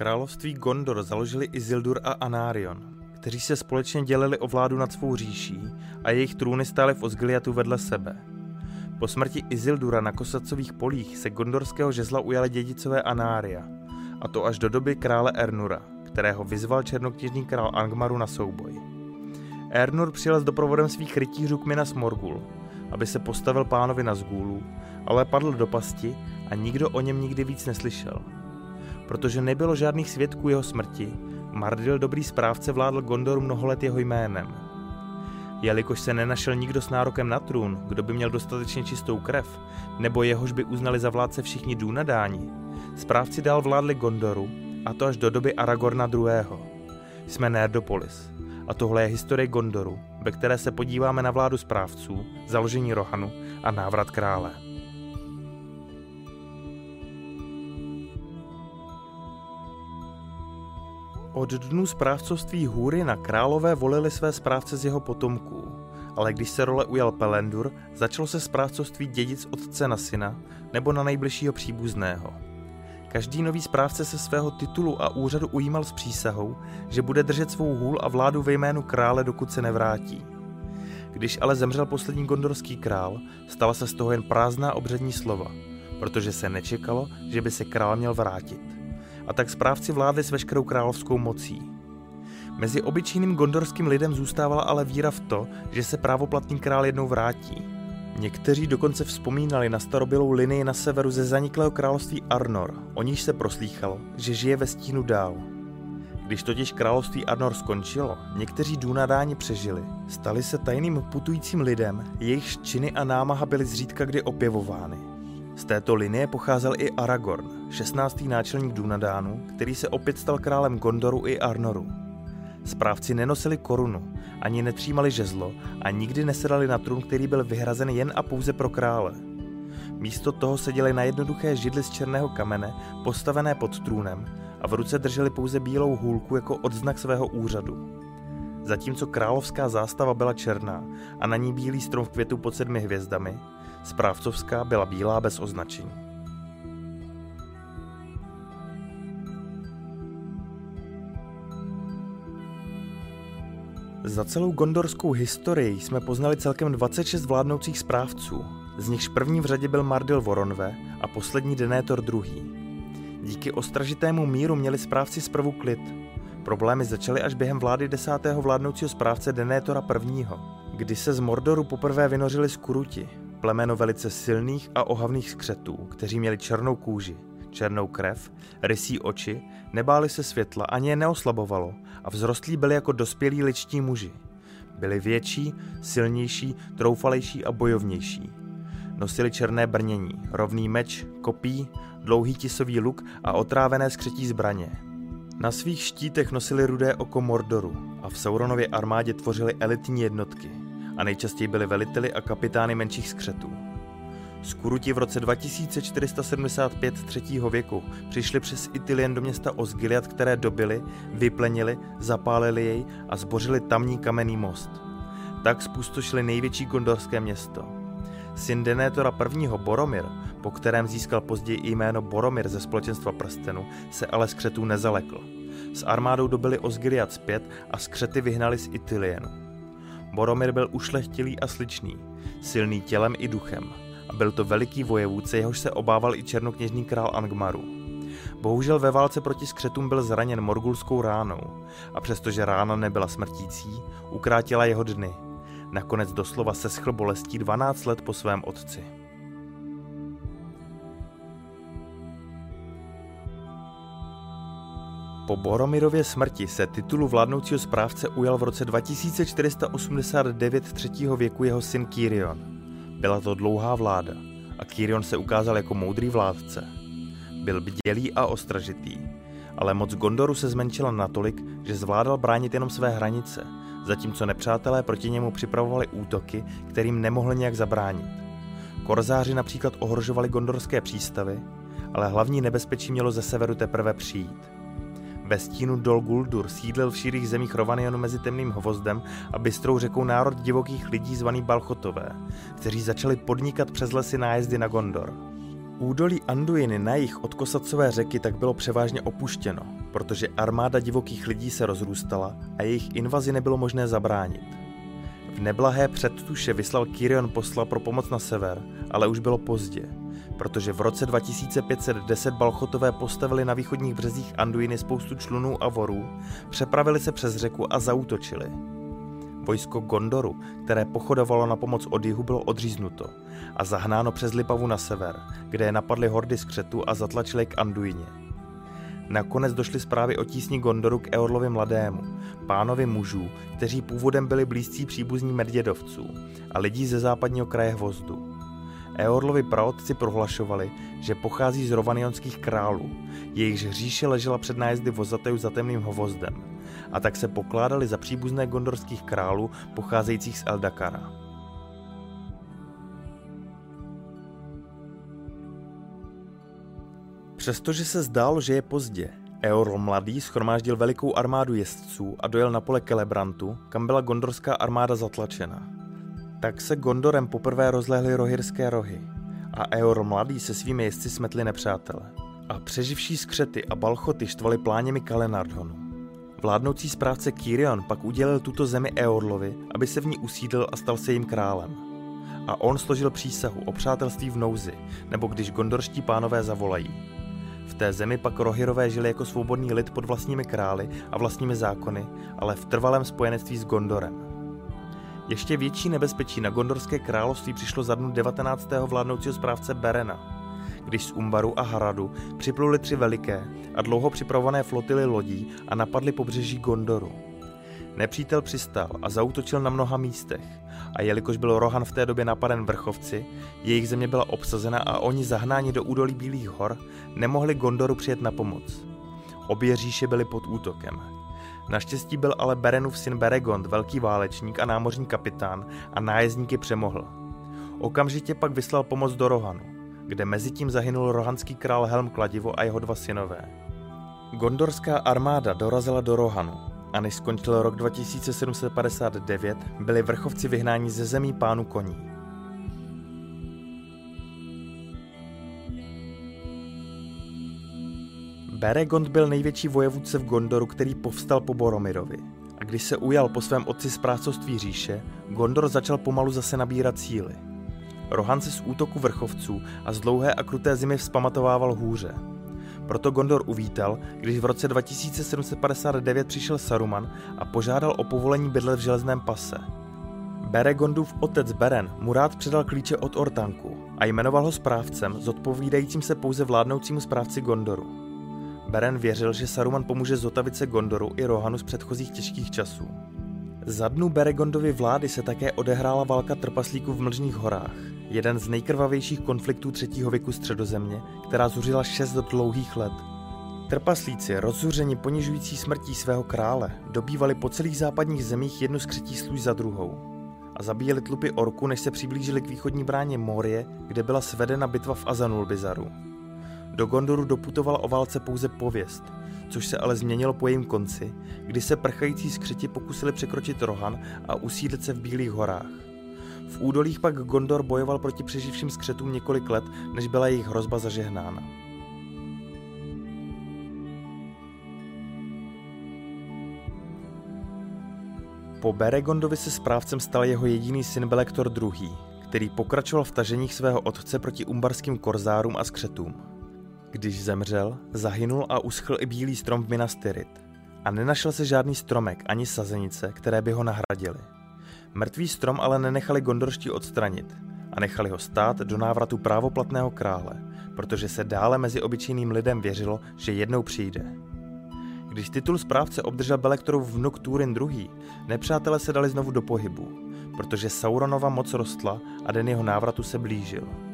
Království Gondor založili Isildur a Anarion, kteří se společně dělili o vládu nad svou říší a jejich trůny stály v Osgiliatu vedle sebe. Po smrti Isildura na kosacových polích se gondorského žezla ujali dědicové Anária, a to až do doby krále Ernura, kterého vyzval černokněžný král Angmaru na souboj. Ernur přijel s doprovodem svých rytířů k Minas Morgul, aby se postavil pánovi na zgůlu, ale padl do pasti a nikdo o něm nikdy víc neslyšel. Protože nebylo žádných svědků jeho smrti, Mardil dobrý správce vládl Gondoru mnoho let jeho jménem. Jelikož se nenašel nikdo s nárokem na trůn, kdo by měl dostatečně čistou krev, nebo jehož by uznali za vládce všichni důnadáni, správci dál vládli Gondoru, a to až do doby Aragorna II. Jsme Nerdopolis a tohle je historie Gondoru, ve které se podíváme na vládu správců, založení Rohanu a návrat krále. Od dnů správcovství hůry na králové volili své správce z jeho potomků, ale když se role ujal Pelendur, začalo se správcovství dědic otce na syna nebo na nejbližšího příbuzného. Každý nový správce se svého titulu a úřadu ujímal s přísahou, že bude držet svou hůl a vládu ve jménu krále, dokud se nevrátí. Když ale zemřel poslední gondorský král, stala se z toho jen prázdná obřední slova, protože se nečekalo, že by se král měl vrátit. A tak správci vládli s veškerou královskou mocí. Mezi obyčejným gondorským lidem zůstávala ale víra v to, že se právoplatný král jednou vrátí. Někteří dokonce vzpomínali na starobylou linii na severu ze zaniklého království Arnor, o níž se proslýchalo, že žije ve stínu dál. Když totiž království Arnor skončilo, někteří Dunadáni přežili. Stali se tajným putujícím lidem, jejichž činy a námaha byly zřídka kdy opěvovány. Z této linie pocházel i Aragorn, 16. náčelník Dunadánu, který se opět stal králem Gondoru i Arnoru. Správci nenosili korunu, ani netřímali žezlo a nikdy nesedali na trůn, který byl vyhrazen jen a pouze pro krále. Místo toho seděli na jednoduché židli z černého kamene, postavené pod trůnem a v ruce drželi pouze bílou hůlku jako odznak svého úřadu. Zatímco královská zástava byla černá a na ní bílý strom v květu pod sedmi hvězdami, správcovská byla bílá bez označení. Za celou gondorskou historii jsme poznali celkem 26 vládnoucích správců, z nichž první v řadě byl Mardil Voronve a poslední Denétor II. Díky ostražitému míru měli správci zprvu klid. Problémy začaly až během vlády desátého vládnoucího správce Denétora I., kdy se z Mordoru poprvé vynořili skuruti, plemeno velice silných a ohavných skřetů, kteří měli černou kůži, černou krev, rysí oči, nebáli se světla, ani je neoslabovalo a vzrostlí byli jako dospělí ličtí muži. Byli větší, silnější, troufalejší a bojovnější. Nosili černé brnění, rovný meč, kopí, dlouhý tisový luk a otrávené skřetí zbraně. Na svých štítech nosili rudé oko Mordoru a v Sauronově armádě tvořili elitní jednotky a nejčastěji byli veliteli a kapitány menších skřetů. Skuruti v roce 2475 třetího věku přišli přes Itilien do města Osgiliad, které dobili, vyplenili, zapálili jej a zbořili tamní kamenný most. Tak spustošili největší gondorské město. Syn Denétora I. Boromir, po kterém získal později jméno Boromir ze společenstva prstenu, se ale skřetů nezalekl. S armádou dobili Osgiliad zpět a skřety vyhnali z Itilienu. Boromir byl ušlechtilý a sličný, silný tělem i duchem a byl to veliký vojevůdce, jehož se obával i černokněžný král Angmaru. Bohužel ve válce proti skřetům byl zraněn morgulskou ránou a přestože rána nebyla smrtící, ukrátila jeho dny. Nakonec doslova seschl bolestí 12 let po svém otci. Po Boromirově smrti se titulu vládnoucího správce ujal v roce 2489 třetího věku jeho syn Kyrion. Byla to dlouhá vláda a Kyrion se ukázal jako moudrý vládce. Byl bdělý a ostražitý, ale moc Gondoru se zmenšila natolik, že zvládal bránit jenom své hranice, zatímco nepřátelé proti němu připravovali útoky, kterým nemohli nějak zabránit. Korzáři například ohrožovali gondorské přístavy, ale hlavní nebezpečí mělo ze severu teprve přijít. Ve stínu Dol Guldur sídlil v širých zemích Rovanionu mezi temným hvozdem a bystrou řekou národ divokých lidí zvaný Balchotové, kteří začali podnikat přes lesy nájezdy na Gondor. Údolí Anduiny na jich od Kosacové řeky tak bylo převážně opuštěno protože armáda divokých lidí se rozrůstala a jejich invazi nebylo možné zabránit. V neblahé předtuše vyslal Kyrion posla pro pomoc na sever, ale už bylo pozdě, protože v roce 2510 Balchotové postavili na východních březích Anduiny spoustu člunů a vorů, přepravili se přes řeku a zautočili. Vojsko Gondoru, které pochodovalo na pomoc od jihu, bylo odříznuto a zahnáno přes Lipavu na sever, kde je napadly hordy skřetu a zatlačili k Anduině. Nakonec došly zprávy o tísni Gondoru k Eorlovi mladému, pánovi mužů, kteří původem byli blízcí příbuzní Medvědovců a lidí ze západního kraje Hvozdu. Eorlovi praotci prohlašovali, že pochází z rovanionských králů, jejichž hříše ležela před nájezdy vozatejů za temným hovozdem, a tak se pokládali za příbuzné gondorských králů pocházejících z Eldakara. Přestože se zdálo, že je pozdě, Eorl mladý schromáždil velikou armádu jezdců a dojel na pole Kelebrantu, kam byla gondorská armáda zatlačena. Tak se Gondorem poprvé rozlehly rohirské rohy a Eorl mladý se svými jezdci smetli nepřátele. A přeživší skřety a balchoty štvali pláněmi Kalenardhonu. Vládnoucí správce Kyrion pak udělil tuto zemi Eorlovi, aby se v ní usídl a stal se jim králem. A on složil přísahu o přátelství v nouzi, nebo když gondorští pánové zavolají. V té zemi pak Rohirové žili jako svobodný lid pod vlastními krály a vlastními zákony, ale v trvalém spojenectví s Gondorem. Ještě větší nebezpečí na Gondorské království přišlo za dnu 19. vládnoucího správce Berena, když z Umbaru a Haradu připluli tři veliké a dlouho připravované flotily lodí a napadly pobřeží Gondoru. Nepřítel přistál a zautočil na mnoha místech a jelikož byl Rohan v té době napaden vrchovci, jejich země byla obsazena a oni zahnáni do údolí Bílých hor, nemohli Gondoru přijet na pomoc. Obě říše byly pod útokem. Naštěstí byl ale Berenův syn Beregond velký válečník a námořní kapitán a nájezdníky přemohl. Okamžitě pak vyslal pomoc do Rohanu, kde mezitím zahynul rohanský král Helm Kladivo a jeho dva synové. Gondorská armáda dorazila do Rohanu a než skončil rok 2759, byli vrchovci vyhnáni ze zemí pánu koní. Beregond byl největší vojevůdce v Gondoru, který povstal po Boromirovi. A když se ujal po svém otci správcovství říše, Gondor začal pomalu zase nabírat síly. Rohan se z útoku vrchovců a z dlouhé a kruté zimy vzpamatovával hůře. Proto Gondor uvítal, když v roce 2759 přišel Saruman a požádal o povolení bydlet v železném pase. Beregondův otec Beren mu rád předal klíče od Ortanku a jmenoval ho správcem, zodpovídajícím se pouze vládnoucímu správci Gondoru. Beren věřil, že Saruman pomůže zotavit se Gondoru i Rohanu z předchozích těžkých časů. Za dnu Beregondovy vlády se také odehrála válka trpaslíků v Mlžných horách, jeden z nejkrvavějších konfliktů třetího věku středozemě, která zuřila šest dlouhých let. Trpaslíci, rozzuřeni ponižující smrtí svého krále, dobývali po celých západních zemích jednu z křetí služ za druhou a zabíjeli tlupy orku, než se přiblížili k východní bráně Morie, kde byla svedena bitva v Azanulbizaru. Do Gondoru doputovala o válce pouze pověst, což se ale změnilo po jejím konci, kdy se prchající skřeti pokusili překročit Rohan a usídlit se v Bílých horách. V údolích pak Gondor bojoval proti přeživším skřetům několik let, než byla jejich hrozba zažehnána. Po Beregondovi se správcem stal jeho jediný syn Belektor II., který pokračoval v taženích svého otce proti umbarským korzárům a skřetům. Když zemřel, zahynul a uschl i bílý strom v Minas Tirith. A nenašel se žádný stromek ani sazenice, které by ho nahradili. Mrtvý strom ale nenechali gondorští odstranit a nechali ho stát do návratu právoplatného krále, protože se dále mezi obyčejným lidem věřilo, že jednou přijde. Když titul správce obdržel Belektorův vnuk Túrin II., nepřátelé se dali znovu do pohybu, protože Sauronova moc rostla a den jeho návratu se blížil.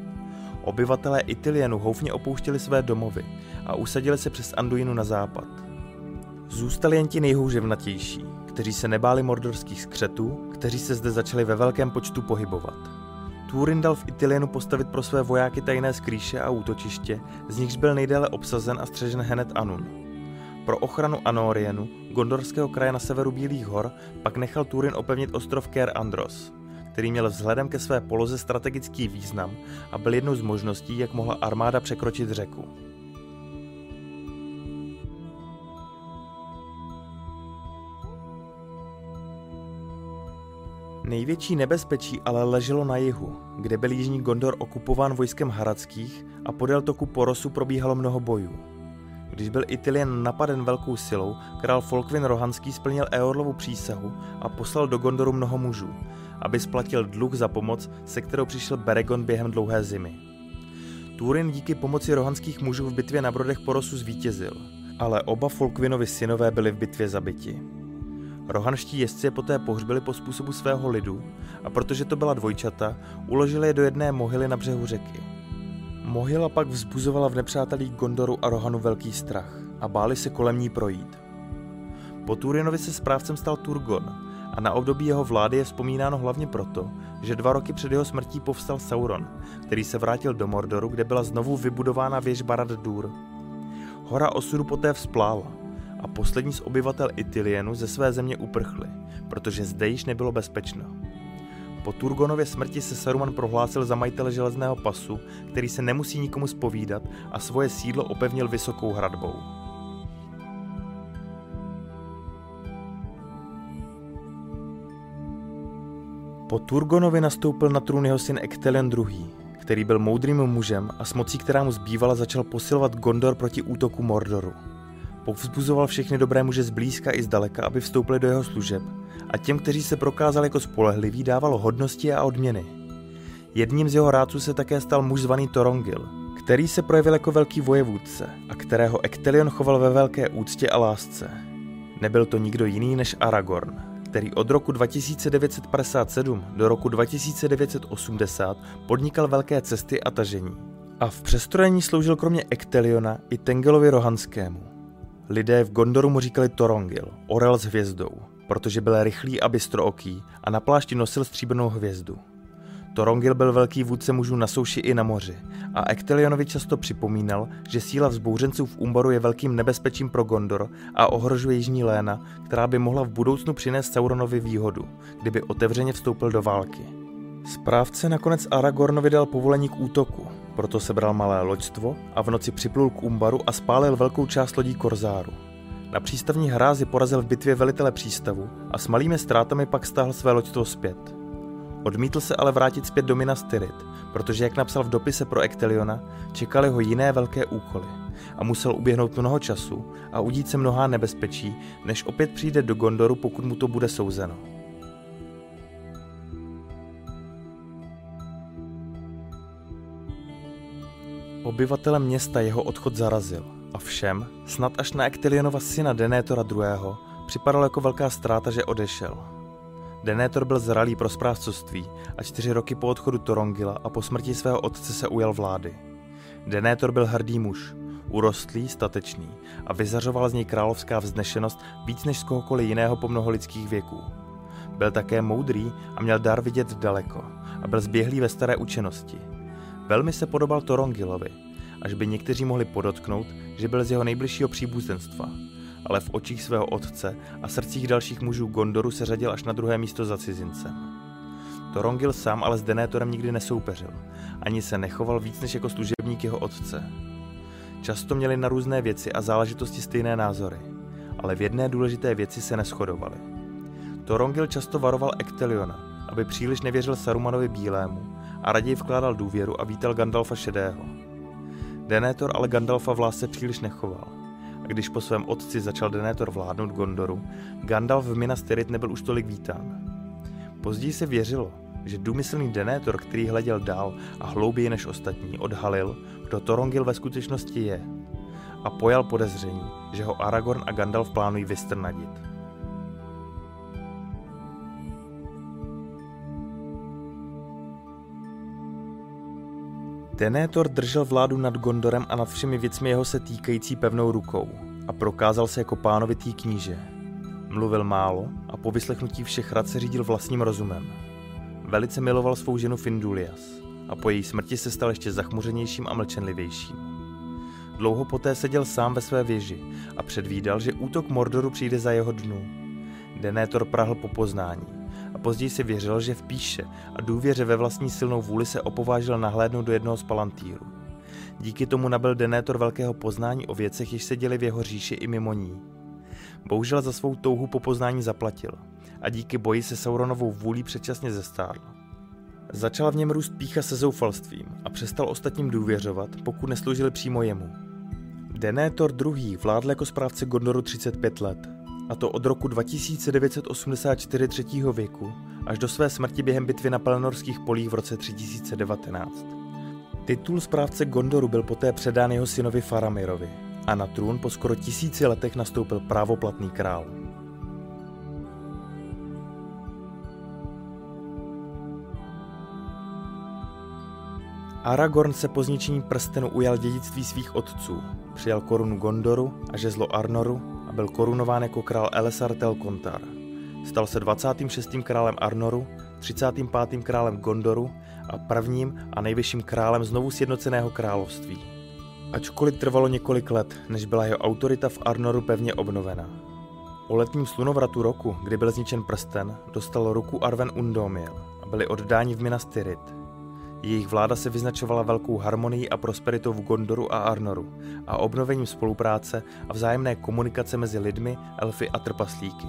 Obyvatelé Itilienu houfně opouštěli své domovy a usadili se přes Anduinu na západ. Zůstali jen ti nejhouževnatější, kteří se nebáli mordorských skřetů, kteří se zde začali ve velkém počtu pohybovat. Túrin dal v Itilienu postavit pro své vojáky tajné skrýše a útočiště, z nichž byl nejdéle obsazen a střežen hned Anun. Pro ochranu Anorienu, gondorského kraje na severu Bílých hor, pak nechal Túrin opevnit ostrov Ker Andros, který měl vzhledem ke své poloze strategický význam a byl jednou z možností, jak mohla armáda překročit řeku. Největší nebezpečí ale leželo na jihu, kde byl jižní Gondor okupován vojskem Haradských a podél toku Porosu probíhalo mnoho bojů. Když byl Itilien napaden velkou silou, král Folkvin Rohanský splnil Eorlovu přísahu a poslal do Gondoru mnoho mužů, aby splatil dluh za pomoc, se kterou přišel Beregon během dlouhé zimy. Túrin díky pomoci rohanských mužů v bitvě na Brodech Porosu zvítězil, ale oba Folkvinovi synové byli v bitvě zabiti. Rohanští jezdci je poté pohřbili po způsobu svého lidu a protože to byla dvojčata, uložili je do jedné mohyly na břehu řeky. Mohyla pak vzbuzovala v nepřátelích Gondoru a Rohanu velký strach a báli se kolem ní projít. Po Turinovi se správcem stal Turgon a na období jeho vlády je vzpomínáno hlavně proto, že dva roky před jeho smrtí povstal Sauron, který se vrátil do Mordoru, kde byla znovu vybudována věž Barad-dûr. Hora osudu poté vzplála a poslední z obyvatel Itilienu ze své země uprchli, protože zde již nebylo bezpečno. Po Turgonově smrti se Saruman prohlásil za majitele železného pasu, který se nemusí nikomu spovídat a svoje sídlo opevnil vysokou hradbou. Po Turgonovi nastoupil na trůn jeho syn Ektelion II., který byl moudrým mužem a s mocí, která mu zbývala, začal posilovat Gondor proti útoku Mordoru. Povzbuzoval všechny dobré muže zblízka i zdaleka, aby vstoupili do jeho služeb a těm, kteří se prokázali jako spolehliví, dával hodnosti a odměny. Jedním z jeho rádců se také stal muž zvaný Torongil, který se projevil jako velký vojevůdce a kterého Ektelion choval ve velké úctě a lásce. Nebyl to nikdo jiný než Aragorn, který od roku 2957 do roku 2980 podnikal velké cesty a tažení. A v přestrojení sloužil kromě Ekteliona i Tengelovi Rohanskému. Lidé v Gondoru mu říkali Torongil, orel s hvězdou, protože byl rychlý a bystrooký a na plášti nosil stříbrnou hvězdu. Torongil byl velký vůdce mužů na souši i na moři a Ektelionovi často připomínal, že síla vzbouřenců v Umbaru je velkým nebezpečím pro Gondor a ohrožuje Jižní Léna, která by mohla v budoucnu přinést Sauronovi výhodu, kdyby otevřeně vstoupil do války. Správce nakonec Aragornovi dal povolení k útoku, proto sebral malé loďstvo a v noci připlul k Umbaru a spálil velkou část lodí Korzáru. Na přístavní hrázi porazil v bitvě velitele přístavu a s malými ztrátami pak stáhl své loďstvo zpět. Odmítl se ale vrátit zpět do Minas Tirith, protože jak napsal v dopise pro Ekteliona, čekali ho jiné velké úkoly a musel uběhnout mnoho času a udít se mnohá nebezpečí, než opět přijde do Gondoru, pokud mu to bude souzeno. Obyvatele města jeho odchod zarazil a všem, snad až na Ektelionova syna Denétora II., připadalo jako velká ztráta, že odešel. Denétor byl zralý pro správcovství a čtyři roky po odchodu Torongila a po smrti svého otce se ujal vlády. Denétor byl hrdý muž, urostlý, statečný a vyzařoval z něj královská vznešenost víc než z kohokoliv jiného po mnoho lidských věků. Byl také moudrý a měl dar vidět daleko a byl zběhlý ve staré učenosti. Velmi se podobal Torongilovi, až by někteří mohli podotknout, že byl z jeho nejbližšího příbuzenstva – ale v očích svého otce a srdcích dalších mužů Gondoru se řadil až na druhé místo za cizincem. Torongil sám ale s Denétorem nikdy nesoupeřil, ani se nechoval víc než jako služebník jeho otce. Často měli na různé věci a záležitosti stejné názory, ale v jedné důležité věci se neschodovali. Torongil často varoval Ekteliona, aby příliš nevěřil Sarumanovi Bílému a raději vkládal důvěru a vítal Gandalfa Šedého. Denétor ale Gandalfa v lásce příliš nechoval a když po svém otci začal Denethor vládnout Gondoru, Gandalf v Minas Tirith nebyl už tolik vítán. Později se věřilo, že důmyslný Denethor, který hleděl dál a hlouběji než ostatní, odhalil, kdo Torongil ve skutečnosti je a pojal podezření, že ho Aragorn a Gandalf plánují vystrnadit. Denethor držel vládu nad Gondorem a nad všemi věcmi jeho se týkající pevnou rukou a prokázal se jako pánovitý kníže. Mluvil málo a po vyslechnutí všech rad se řídil vlastním rozumem. Velice miloval svou ženu Findulias a po její smrti se stal ještě zachmuřenějším a mlčenlivějším. Dlouho poté seděl sám ve své věži a předvídal, že útok Mordoru přijde za jeho dnu. Denethor prahl po poznání a později si věřil, že v píše a důvěře ve vlastní silnou vůli se opovážil nahlédnout do jednoho z palantýrů. Díky tomu nabil Denétor velkého poznání o věcech, jež se děly v jeho říši i mimo ní. Bohužel za svou touhu po poznání zaplatil a díky boji se Sauronovou vůlí předčasně zestárl. Začala v něm růst pícha se zoufalstvím a přestal ostatním důvěřovat, pokud nesloužili přímo jemu. Denethor II. vládl jako správce Gondoru 35 let, a to od roku 2984 třetího věku až do své smrti během bitvy na Pelnorských polích v roce 3019. Titul správce Gondoru byl poté předán jeho synovi Faramirovi a na trůn po skoro tisíci letech nastoupil právoplatný král. Aragorn se po zničení prstenu ujal dědictví svých otců, přijal korunu Gondoru a žezlo Arnoru byl korunován jako král Elessar Telkontar. Stal se 26. králem Arnoru, 35. králem Gondoru a prvním a nejvyšším králem znovu sjednoceného království. Ačkoliv trvalo několik let, než byla jeho autorita v Arnoru pevně obnovena. O letním slunovratu roku, kdy byl zničen prsten, dostal ruku Arven Undomil a byli oddáni v Minas Tirith. Jejich vláda se vyznačovala velkou harmonií a prosperitou v Gondoru a Arnoru a obnovením spolupráce a vzájemné komunikace mezi lidmi, elfy a trpaslíky.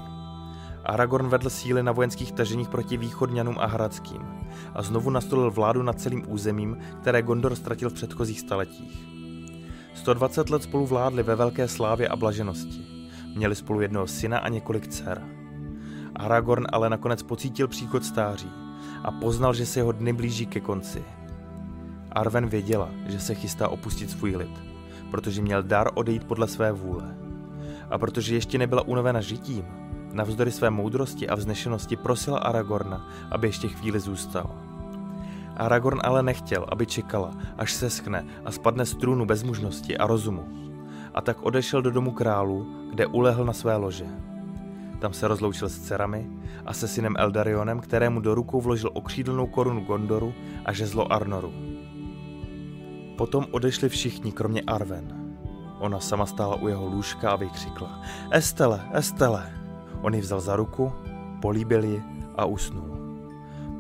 Aragorn vedl síly na vojenských taženích proti východňanům a hradským a znovu nastolil vládu nad celým územím, které Gondor ztratil v předchozích staletích. 120 let spolu vládli ve velké slávě a blaženosti. Měli spolu jednoho syna a několik dcer. Aragorn ale nakonec pocítil příchod stáří a poznal, že se jeho dny blíží ke konci. Arven věděla, že se chystá opustit svůj lid, protože měl dar odejít podle své vůle. A protože ještě nebyla unavena žitím, navzdory své moudrosti a vznešenosti prosila Aragorna, aby ještě chvíli zůstal. Aragorn ale nechtěl, aby čekala, až se schne a spadne z trůnu bezmužnosti a rozumu. A tak odešel do domu králu, kde ulehl na své lože. Tam se rozloučil s dcerami a se synem Eldarionem, kterému do rukou vložil okřídlenou korunu Gondoru a žezlo Arnoru. Potom odešli všichni, kromě Arven. Ona sama stála u jeho lůžka a vykřikla Estele, Estele! On ji vzal za ruku, políbil ji a usnul.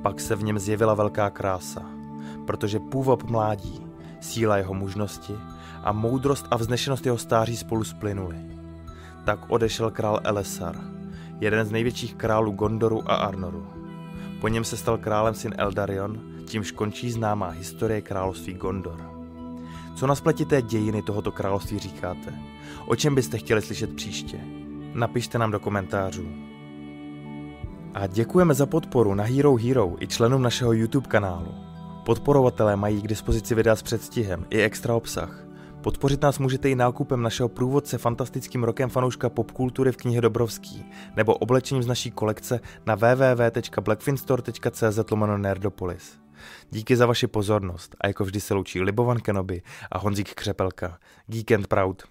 Pak se v něm zjevila velká krása, protože půvab mládí, síla jeho mužnosti a moudrost a vznešenost jeho stáří spolu splynuly. Tak odešel král Elesar, jeden z největších králů Gondoru a Arnoru. Po něm se stal králem syn Eldarion, tímž končí známá historie království Gondor. Co na spletité dějiny tohoto království říkáte? O čem byste chtěli slyšet příště? Napište nám do komentářů. A děkujeme za podporu na Hero Hero i členům našeho YouTube kanálu. Podporovatelé mají k dispozici videa s předstihem i extra obsah. Podpořit nás můžete i nákupem našeho průvodce fantastickým rokem fanouška popkultury v knihe Dobrovský nebo oblečením z naší kolekce na www.blackfinstore.cz nerdopolis. Díky za vaši pozornost a jako vždy se loučí Libovan Kenobi a Honzík Křepelka. Geek and Proud.